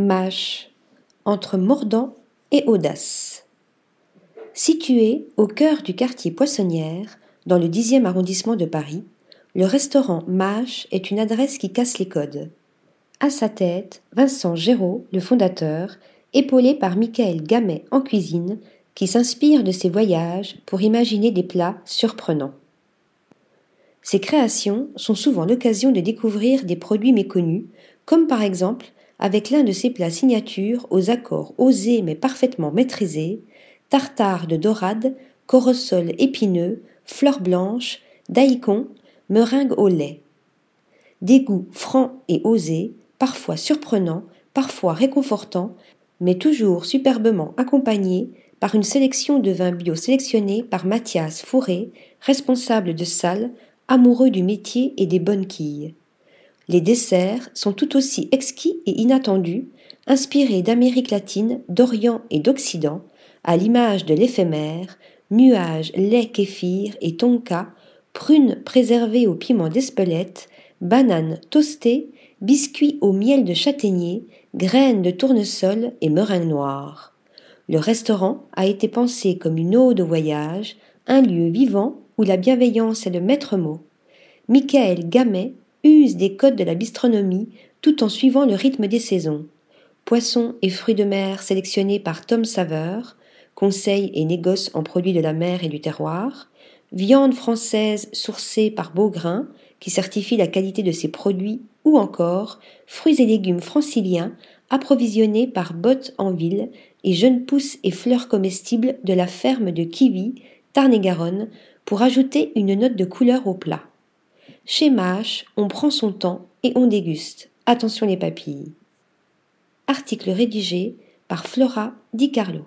Mâche, entre mordant et audace. Situé au cœur du quartier Poissonnière, dans le dixième arrondissement de Paris, le restaurant Mâche est une adresse qui casse les codes. À sa tête, Vincent Géraud, le fondateur, épaulé par Michael Gamet en cuisine, qui s'inspire de ses voyages pour imaginer des plats surprenants. Ces créations sont souvent l'occasion de découvrir des produits méconnus, comme par exemple avec l'un de ses plats signatures aux accords osés mais parfaitement maîtrisés, tartare de dorade, corosol épineux, fleurs blanches, daïcon, meringue au lait. Des goûts francs et osés, parfois surprenants, parfois réconfortants, mais toujours superbement accompagnés par une sélection de vins bio sélectionnés par Mathias Fourré, responsable de salle, amoureux du métier et des bonnes quilles. Les desserts sont tout aussi exquis et inattendus, inspirés d'Amérique latine, d'Orient et d'Occident, à l'image de l'éphémère, nuages, lait kéfir et tonka, prunes préservées au piment d'Espelette, bananes toastées, biscuits au miel de châtaignier, graines de tournesol et meringues noires. Le restaurant a été pensé comme une ode au voyage, un lieu vivant où la bienveillance est le maître mot. Michael Gamet des codes de la bistronomie tout en suivant le rythme des saisons. Poissons et fruits de mer sélectionnés par Tom Saveur, conseil et négoce en produits de la mer et du terroir, viande française sourcée par Beaugrain, qui certifie la qualité de ses produits, ou encore fruits et légumes franciliens approvisionnés par Botte en ville et jeunes pousses et fleurs comestibles de la ferme de Kiwi, Tarn-et-Garonne, pour ajouter une note de couleur au plat. Chez Mâche, on prend son temps et on déguste. Attention les papilles. Article rédigé par Flora Di Carlo.